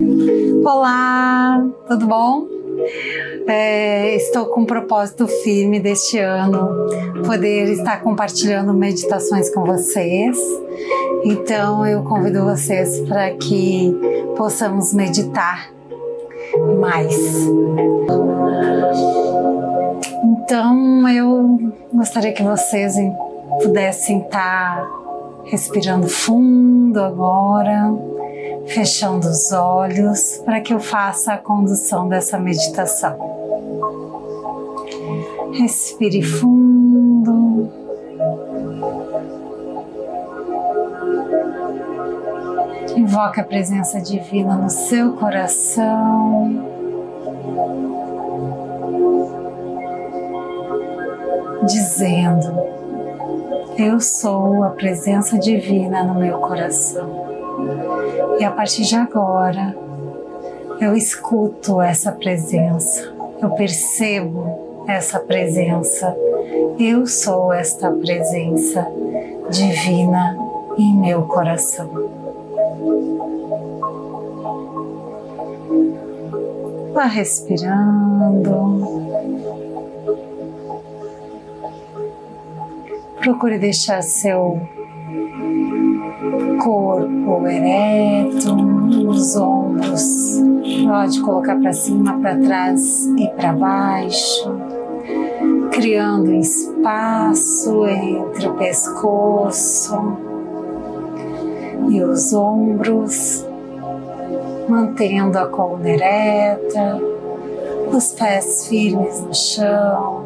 Olá, tudo bom? É, estou com um propósito firme deste ano poder estar compartilhando meditações com vocês. Então eu convido vocês para que possamos meditar mais. Então eu gostaria que vocês pudessem estar respirando fundo agora fechando os olhos para que eu faça a condução dessa meditação. Respire fundo. Invoque a presença divina no seu coração. Dizendo: Eu sou a presença divina no meu coração. E a partir de agora, eu escuto essa presença, eu percebo essa presença, eu sou esta presença divina em meu coração. Vá respirando. Procure deixar seu corpo ereto, os ombros, pode colocar para cima, para trás e para baixo, criando espaço entre o pescoço e os ombros, mantendo a coluna ereta, os pés firmes no chão.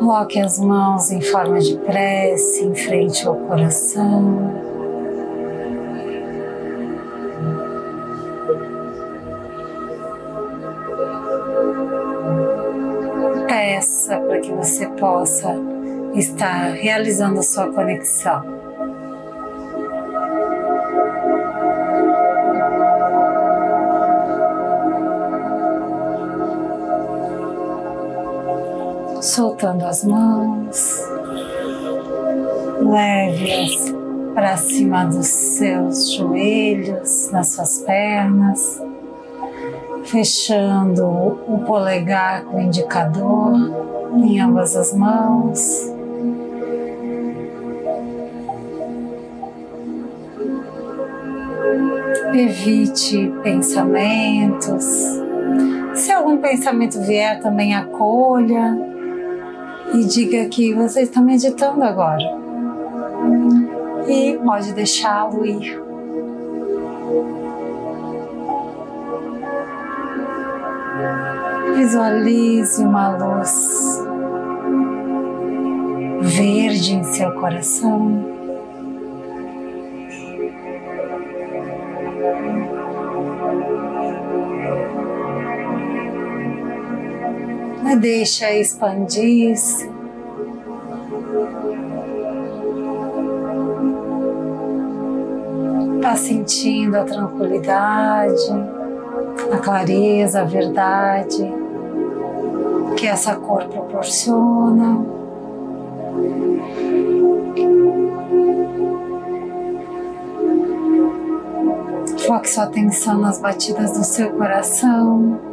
Coloque as mãos em forma de prece em frente ao coração. Peça para que você possa estar realizando a sua conexão. Soltando as mãos, leve-as para cima dos seus joelhos, nas suas pernas, fechando o polegar com o indicador em ambas as mãos. Evite pensamentos. Se algum pensamento vier, também acolha e diga que você está meditando agora. E pode deixá-lo ir. Visualize uma luz verde em seu coração. Deixa expandir-se. Está sentindo a tranquilidade, a clareza, a verdade que essa cor proporciona. Foque sua atenção nas batidas do seu coração.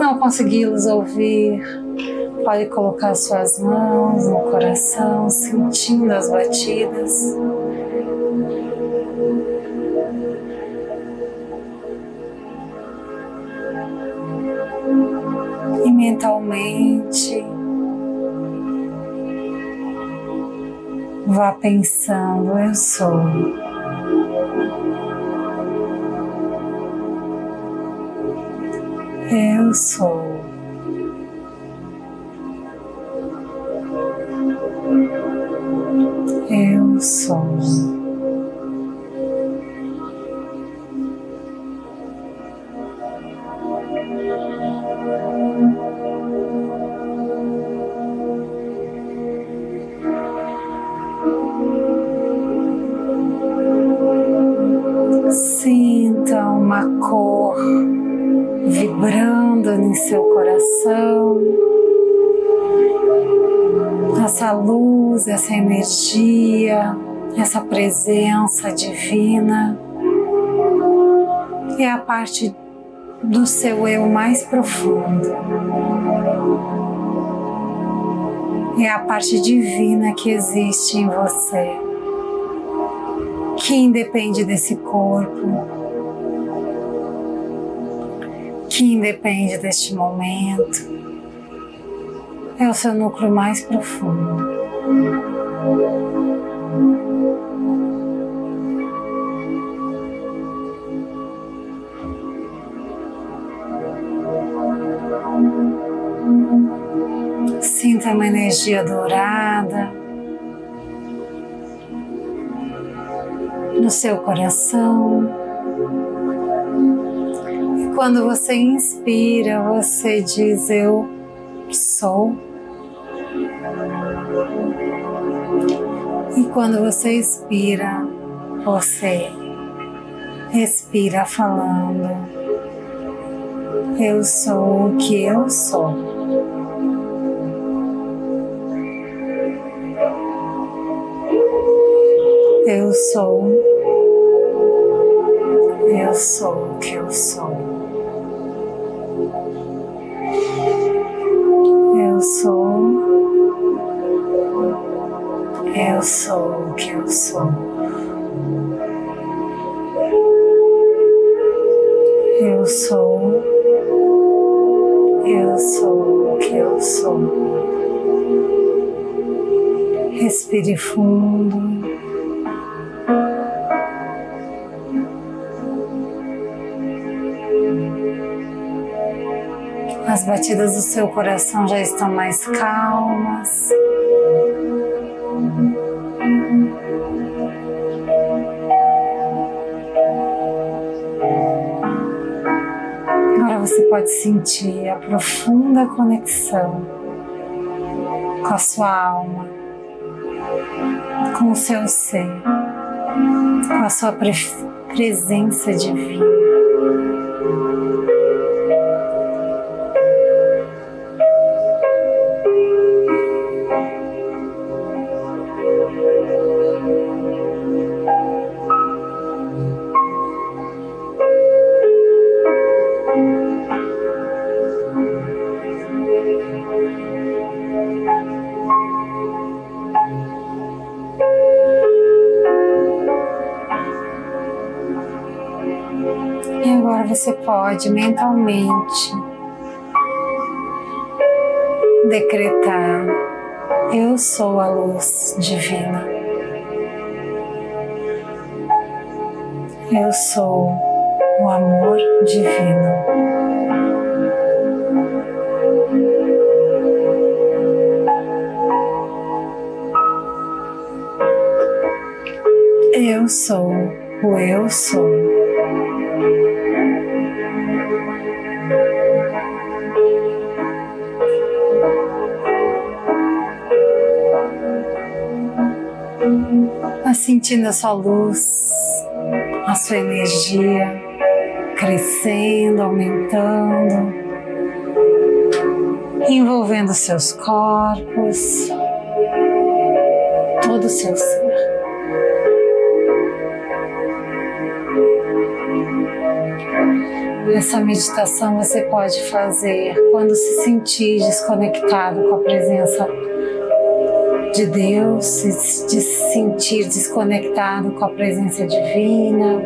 Não consegui-los ouvir, pode colocar suas mãos no coração, sentindo as batidas. E mentalmente vá pensando: eu sou. Eu sou. Eu sou. Sinta uma cor vibrando em seu coração, essa luz, essa energia, essa presença divina é a parte do seu eu mais profundo. É a parte divina que existe em você, que independe desse corpo, que independe deste momento. É o seu núcleo mais profundo. Sinta uma energia dourada no seu coração. Quando você inspira, você diz: Eu sou. E quando você expira, você respira falando: Eu sou o que eu sou. Eu sou, eu sou o que eu sou. Eu sou, eu sou o que eu sou. Eu sou, eu sou o que eu sou. Respire fundo. As batidas do seu coração já estão mais calmas. Agora você pode sentir a profunda conexão com a sua alma, com o seu ser, com a sua presença divina. Mentalmente decretar: Eu sou a luz divina. Eu sou o amor divino. Eu sou o eu sou. Sentindo a sua luz, a sua energia crescendo, aumentando, envolvendo seus corpos, todo o seu ser. Essa meditação você pode fazer quando se sentir desconectado com a presença de Deus, de se sentir desconectado com a presença divina.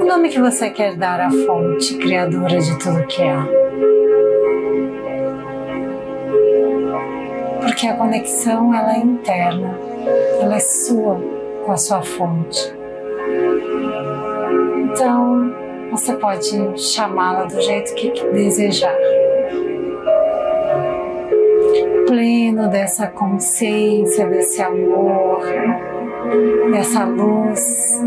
O nome que você quer dar à fonte criadora de tudo que é. Porque a conexão ela é interna, ela é sua com a sua fonte. Então, você pode chamá-la do jeito que desejar pleno dessa consciência, desse amor, dessa luz.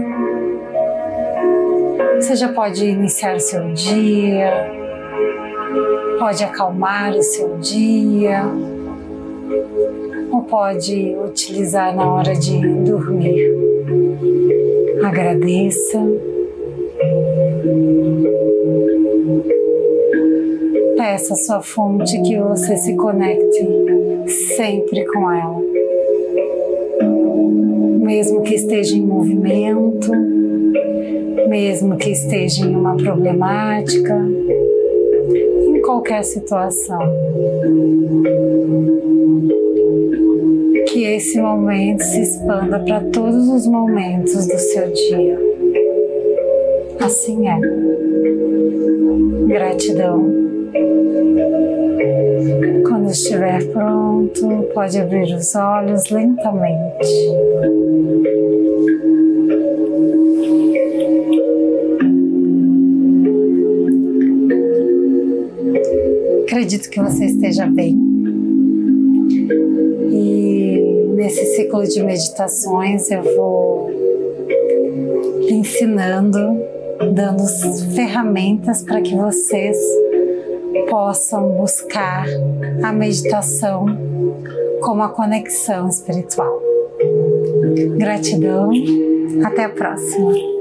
Você já pode iniciar seu dia, pode acalmar o seu dia, ou pode utilizar na hora de dormir. Agradeça. Peça a sua fonte que você se conecte sempre com ela. Mesmo que esteja em movimento, mesmo que esteja em uma problemática, em qualquer situação. Que esse momento se expanda para todos os momentos do seu dia. Assim é. Gratidão. Quando estiver pronto, pode abrir os olhos lentamente. Acredito que você esteja bem. E nesse ciclo de meditações eu vou ensinando, dando ferramentas para que vocês possam buscar a meditação como a conexão espiritual. Gratidão, até a próxima.